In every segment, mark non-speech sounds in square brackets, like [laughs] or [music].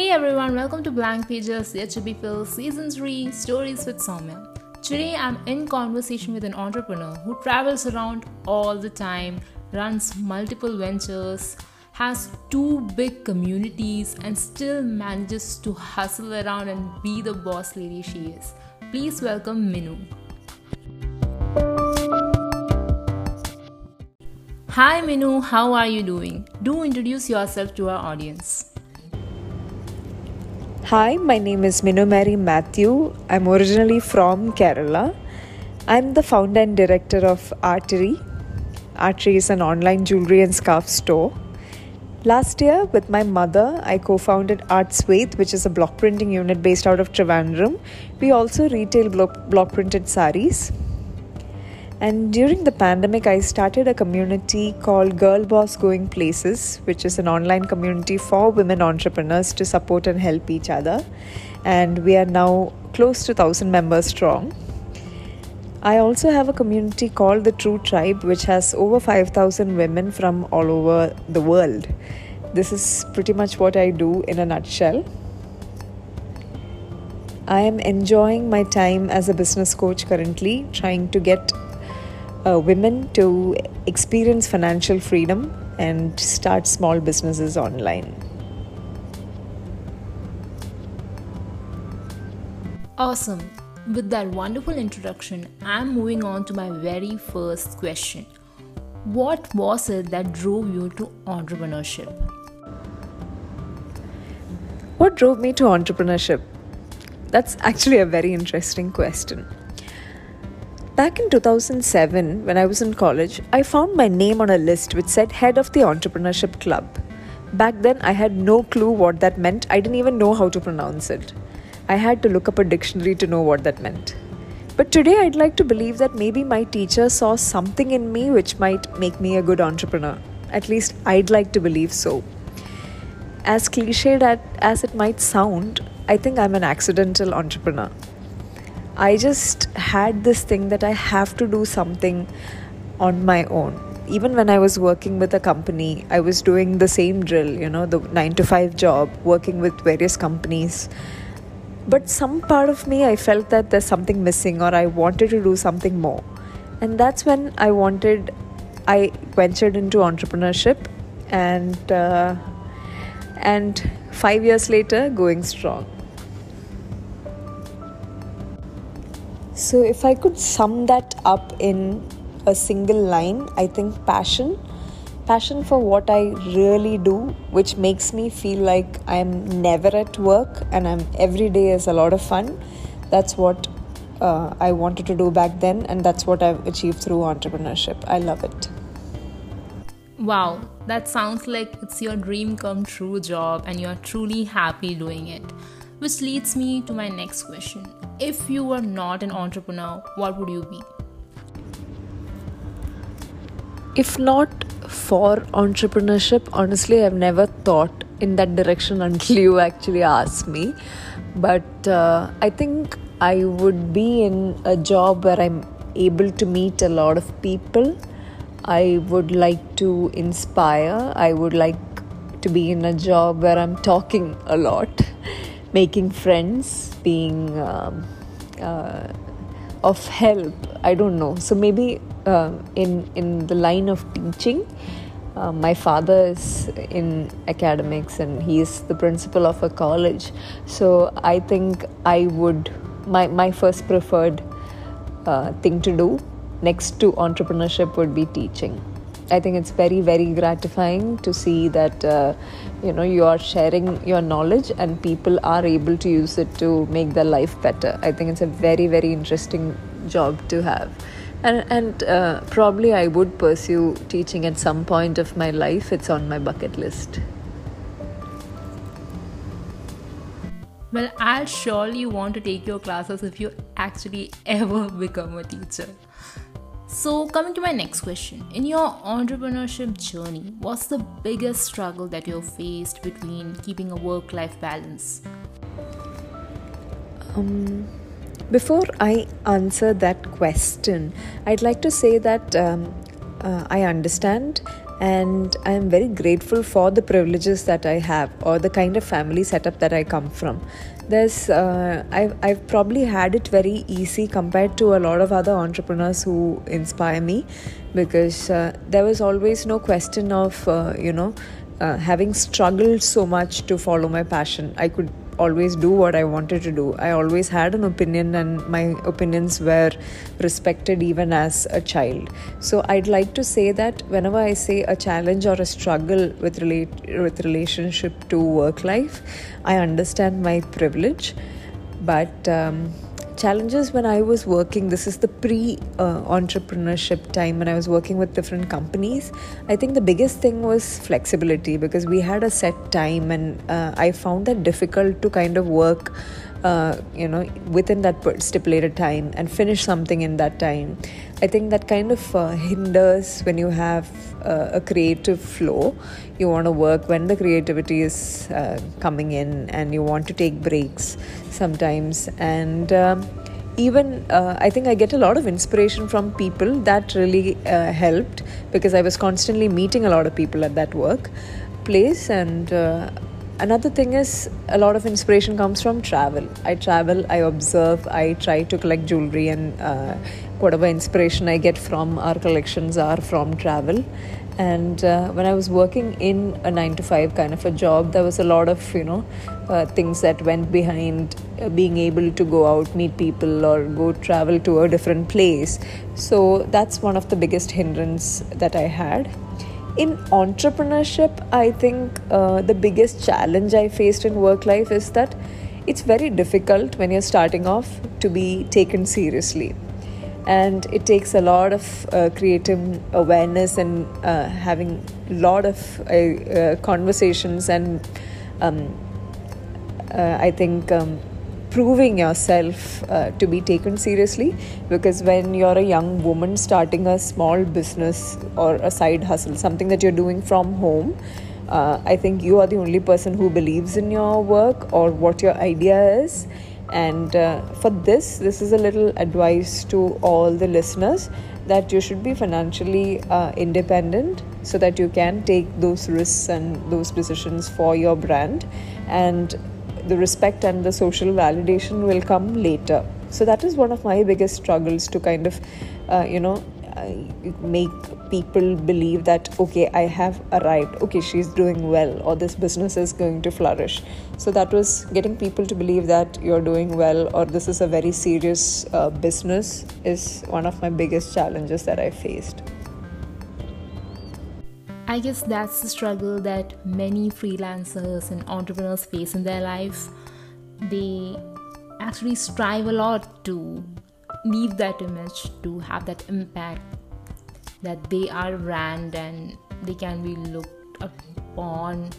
Hey everyone, welcome to Blank Pages, the HB Phil Season 3 Stories with Soumya. Today I'm in conversation with an entrepreneur who travels around all the time, runs multiple ventures, has two big communities, and still manages to hustle around and be the boss lady she is. Please welcome Minu. Hi Minu, how are you doing? Do introduce yourself to our audience. Hi, my name is Minu Mary Matthew. I'm originally from Kerala. I'm the founder and director of Artery. Artery is an online jewelry and scarf store. Last year, with my mother, I co founded Art Sweth, which is a block printing unit based out of Trivandrum. We also retail block, block printed saris. And during the pandemic, I started a community called Girl Boss Going Places, which is an online community for women entrepreneurs to support and help each other. And we are now close to 1,000 members strong. I also have a community called the True Tribe, which has over 5,000 women from all over the world. This is pretty much what I do in a nutshell. I am enjoying my time as a business coach currently, trying to get uh, women to experience financial freedom and start small businesses online. Awesome. With that wonderful introduction, I'm moving on to my very first question. What was it that drove you to entrepreneurship? What drove me to entrepreneurship? That's actually a very interesting question. Back in 2007, when I was in college, I found my name on a list which said Head of the Entrepreneurship Club. Back then, I had no clue what that meant. I didn't even know how to pronounce it. I had to look up a dictionary to know what that meant. But today, I'd like to believe that maybe my teacher saw something in me which might make me a good entrepreneur. At least, I'd like to believe so. As cliched as it might sound, I think I'm an accidental entrepreneur. I just had this thing that I have to do something on my own. Even when I was working with a company, I was doing the same drill, you know, the 9 to 5 job, working with various companies. But some part of me, I felt that there's something missing or I wanted to do something more. And that's when I wanted, I ventured into entrepreneurship and, uh, and five years later, going strong. So, if I could sum that up in a single line, I think passion. Passion for what I really do, which makes me feel like I'm never at work and I'm every day is a lot of fun. That's what uh, I wanted to do back then, and that's what I've achieved through entrepreneurship. I love it. Wow, that sounds like it's your dream come true job and you're truly happy doing it. Which leads me to my next question if you were not an entrepreneur, what would you be? If not for entrepreneurship, honestly, I've never thought in that direction [laughs] until you actually asked me. But uh, I think I would be in a job where I'm able to meet a lot of people. I would like to inspire. I would like to be in a job where I'm talking a lot [laughs] making friends, being um, uh, of help. I don't know. So maybe uh, in in the line of teaching. Uh, my father is in academics and he is the principal of a college. So I think I would my my first preferred uh, thing to do next to entrepreneurship would be teaching. I think it's very, very gratifying to see that uh, you know you are sharing your knowledge and people are able to use it to make their life better. I think it's a very, very interesting job to have. And, and uh, probably I would pursue teaching at some point of my life. It's on my bucket list. Well, I'll surely want to take your classes if you actually ever become a teacher. So, coming to my next question In your entrepreneurship journey, what's the biggest struggle that you've faced between keeping a work life balance? Um, before I answer that question, I'd like to say that um, uh, I understand and I am very grateful for the privileges that I have or the kind of family setup that I come from. There's, uh, I've, I've probably had it very easy compared to a lot of other entrepreneurs who inspire me because uh, there was always no question of, uh, you know, uh, having struggled so much to follow my passion. I could always do what I wanted to do. I always had an opinion, and my opinions were respected even as a child. So I'd like to say that whenever I say a challenge or a struggle with relate with relationship to work life, I understand my privilege, but. Um, challenges when I was working. This is the pre uh, entrepreneurship time when I was working with different companies. I think the biggest thing was flexibility because we had a set time, and uh, I found that difficult to kind of work. Uh, you know, within that stipulated time and finish something in that time. I think that kind of uh, hinders when you have uh, a creative flow. You want to work when the creativity is uh, coming in and you want to take breaks sometimes. And um, even uh, I think I get a lot of inspiration from people that really uh, helped because I was constantly meeting a lot of people at that work place and uh, another thing is a lot of inspiration comes from travel. I travel i observe i try to collect jewelry and uh, whatever inspiration i get from our collections are from travel. And uh, when i was working in a 9 to 5 kind of a job there was a lot of you know uh, things that went behind uh, being able to go out meet people or go travel to a different place. So that's one of the biggest hindrance that i had in entrepreneurship, I think uh, the biggest challenge I faced in work life is that it's very difficult when you're starting off to be taken seriously. And it takes a lot of uh, creative awareness and uh, having a lot of uh, uh, conversations and um, uh, I think um, proving yourself uh, to be taken seriously because when you're a young woman starting a small business or a side hustle something that you're doing from home uh, i think you are the only person who believes in your work or what your idea is. And uh, for this this is a little advice to all the listeners that you should be financially uh, independent so that you can take those risks and those decisions for your brand. And the respect and the social validation will come later. So that is one of my biggest struggles to kind of, uh, you know, uh, make people believe that okay i have arrived. Okay she's doing well or this business is going to flourish. So that was getting people to believe that you're doing well or this is a very serious uh, business is one of my biggest challenges that i faced I guess that's the struggle that many freelancers and entrepreneurs face in their life. They actually strive a lot to leave that image, to have that impact that they are brand and they can be looked upon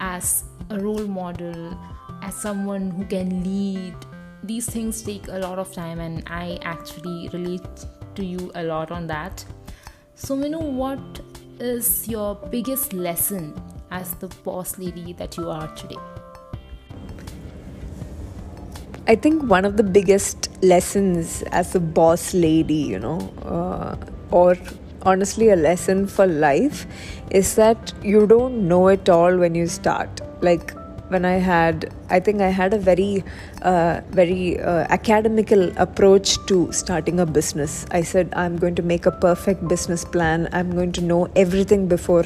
as a role model, as someone who can lead. These things take a lot of time, and I actually relate to you a lot on that. So, you know what is your biggest lesson as the boss lady that you are today? I think one of the biggest lessons as a boss lady, you know, uh, or honestly a lesson for life, is that you don't know it all when you start. Like when I had, I think I had a very, uh, very uh, academical approach to starting a business. I said, I'm going to make a perfect business plan. I'm going to know everything before,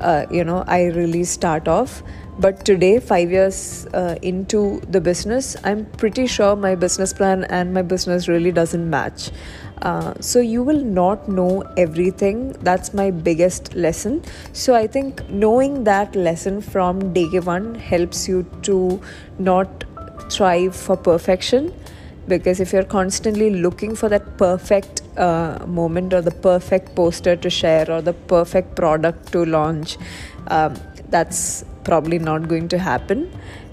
uh, you know, I really start off. But today, five years uh, into the business, I'm pretty sure my business plan and my business really doesn't match. Uh, so you will not know everything. That's my biggest lesson. So I think knowing that lesson from day one helps you to not strive for perfection. Because if you're constantly looking for that perfect uh, moment or the perfect poster to share or the perfect product to launch, um, that's probably not going to happen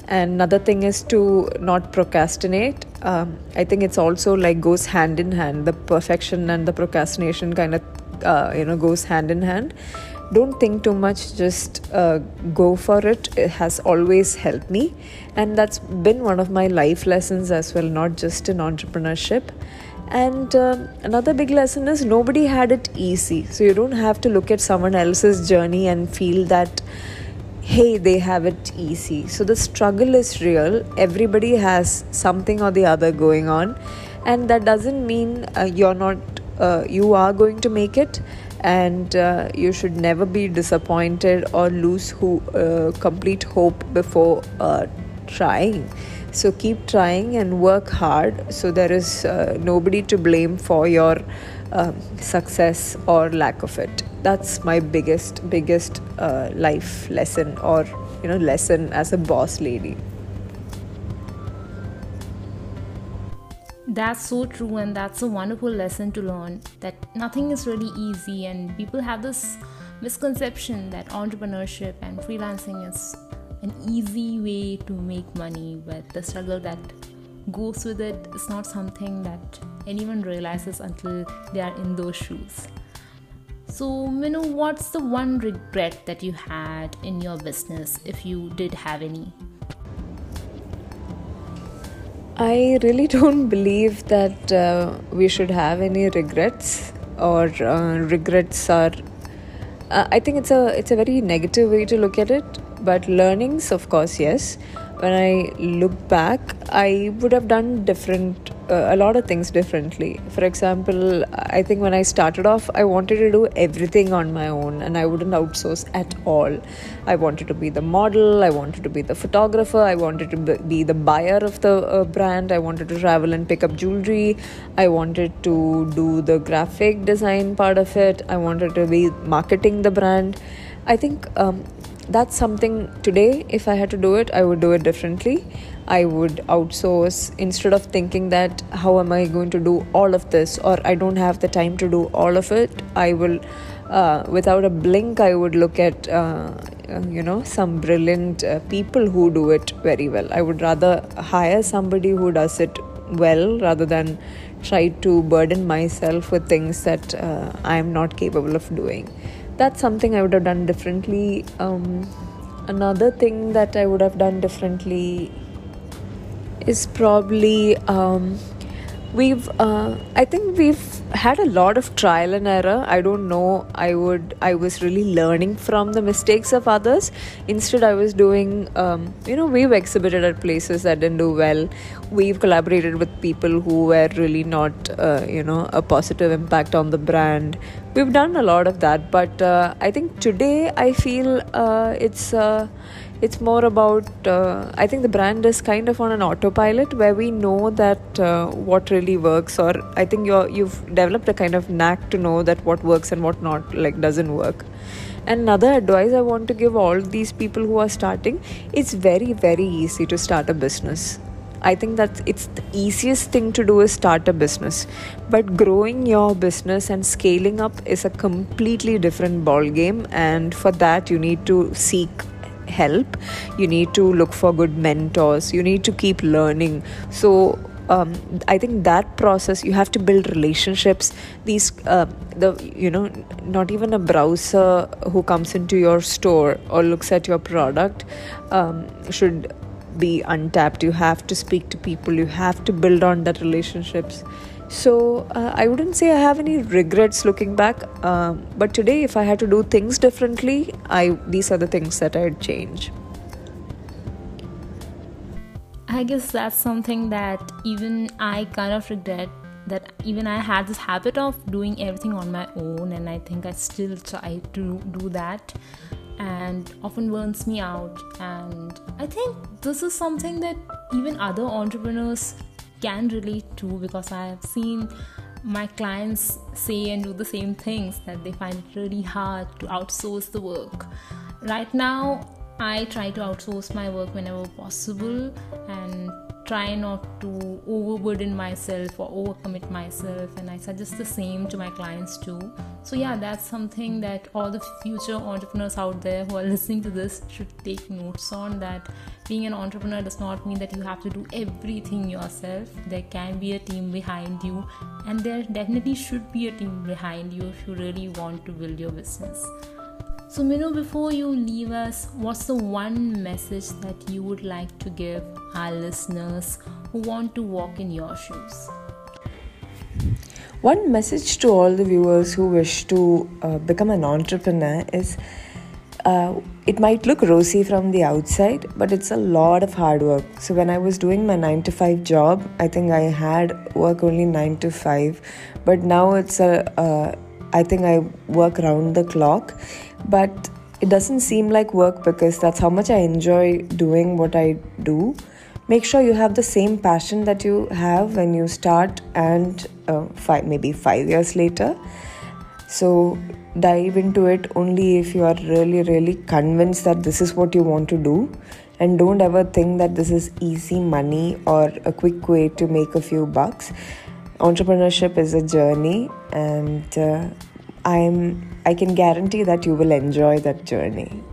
and another thing is to not procrastinate. Um, i think it's also like goes hand in hand. The perfection and the procrastination kind of uh, you know goes hand in hand. Don't think too much just uh, go for it. It has always helped me. And that's been one of my life lessons as well not just in entrepreneurship. And um, another big lesson is nobody had it easy. So you don't have to look at someone else's journey and feel that, hey, they have it easy. So the struggle is real. Everybody has something or the other going on. And that doesn't mean uh, you're not, uh, you are going to make it and uh, you should never be disappointed or lose ho- uh, complete hope before uh, trying so keep trying and work hard so there is uh, nobody to blame for your um, success or lack of it. That's my biggest biggest uh, life lesson or you know lesson as a boss lady. That's so true, and that's a wonderful lesson to learn that nothing is really easy, and people have this misconception that entrepreneurship and freelancing is an easy way to make money, but the struggle that goes with it is not something that anyone realizes until they are in those shoes. So, Minu, what's the one regret that you had in your business if you did have any? I really don't [laughs] believe that uh, we should have any regrets or uh, regrets are. Uh, I think it's a it's a very negative way to look at it. But learnings, of course, yes. When I look back, I would have done different uh, a lot of things differently. For example, I think when I started off, I wanted to do everything on my own and I wouldn't outsource at all. I wanted to be the model, I wanted to be the photographer, I wanted to be the buyer of the uh, brand, I wanted to travel and pick up jewelry, I wanted to do the graphic design part of it, I wanted to be marketing the brand. I think um, that's something today, if I had to do it, I would do it differently. I would outsource instead of thinking that how am I going to do all of this or I don't have the time to do all of it. I will, uh, without a blink, I would look at, uh, uh, you know, some brilliant uh, people who do it very well. I would rather hire somebody who does it well rather than try to burden myself with things that uh, I am not capable of doing. That's something I would have done differently. Um, another thing that I would have done differently is probably um, we've uh, i think we've had a lot of trial and error. I don't know. I would i was really learning from the mistakes of others. Instead i was doing um, you know we've exhibited at places that didn't do well. We've collaborated with people who were really not uh, you know a positive impact on the brand. We've done a lot of that. But uh, i think today i feel uh, it's uh, it's more about uh, i think the brand is kind of on an autopilot where we know that uh, what really works or i think you're you've developed a kind of knack to know that what works and what not like doesn't work another advice i want to give all these people who are starting it's very very easy to start a business I think that it's the easiest thing to do is start a business. But growing your business and scaling up is a completely different ball game and for that you need to seek help you need to look for good mentors you need to keep learning so um, I think that process you have to build relationships. These uh, the you know not even a browser who comes into your store or looks at your product um, should be untapped. You have to speak to people. You have to build on that relationships. So uh, I wouldn't say I have any regrets looking back. Um, but today, if I had to do things differently, I these are the things that I'd change. I guess that's something that even I kind of regret that even I had this habit of doing everything on my own, and I think I still try to do that, and often burns me out. And I think this is something that even other entrepreneurs can relate to because I have seen my clients say and do the same things that they find it really hard to outsource the work. Right now, I try to outsource my work whenever possible and try not to overburden myself or overcommit myself and i suggest the same to my clients too. So yeah that's something that all the future entrepreneurs out there who are [laughs] listening to this should take notes on that being an entrepreneur does not mean that you have to do everything yourself. There can be a team behind you and there definitely should be a team behind you if you really want to build your business so, Minu, before you leave us, what's the one message that you would like to give our listeners who want to walk in your shoes? One message to all the viewers who wish to uh, become an entrepreneur is uh, it might look rosy from the outside, but it's a lot of hard work. So, when I was doing my 9 to 5 job, I think I had work only 9 to 5, but now it's a, uh, I think I work around the clock, but it doesn't seem like work because that's how much I enjoy doing what I do. Make sure you have the same passion that you have when you start and uh, five, maybe five years later. So dive into it only if you are really, really convinced that this is what you want to do. And don't ever think that this is easy money or a quick way to make a few bucks. Entrepreneurship is a journey, and uh, I'm I can guarantee that you will enjoy that journey.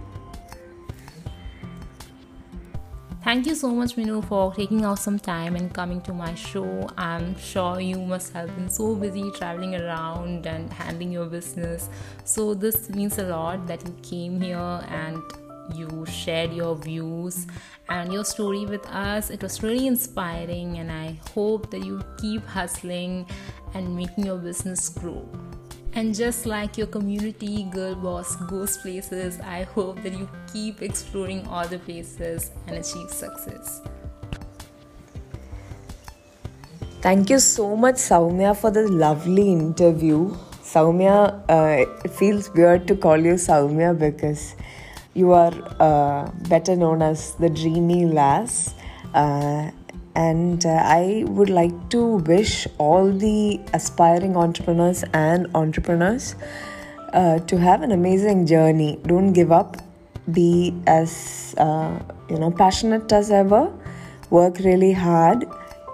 Thank you so much, Minu, for taking out some time and coming to my show. I'm sure you must have been so busy traveling around and handling your business. So, this means a lot that you came here and you shared your views and your story with us. It was really inspiring, and I hope that you keep hustling and making your business grow. And just like your community girl boss goes places, I hope that you keep exploring all the places and achieve success. Thank you so much, Soumya, for the lovely interview. Soumya, uh, it feels weird to call you Soumya because you are uh, better known as the dreamy lass. Uh, and uh, I would like to wish all the aspiring entrepreneurs and entrepreneurs uh, to have an amazing journey. Don't give up. Be as uh, you know passionate as ever. Work really hard,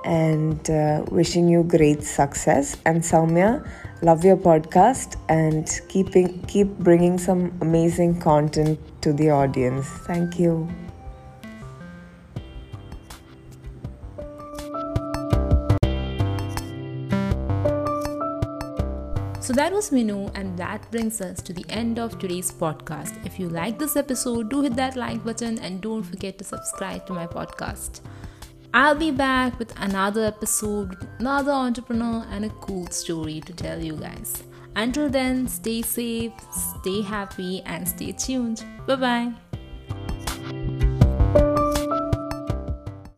and uh, wishing you great success. And Soumya, love your podcast and keeping keep bringing some amazing content to the audience. Thank you. So that was Minu, and that brings us to the end of today's podcast. If you like this episode, do hit that like button and don't forget to subscribe to my podcast. I'll be back with another episode another entrepreneur and a cool story to tell you guys. Until then, stay safe, stay happy, and stay tuned. Bye bye.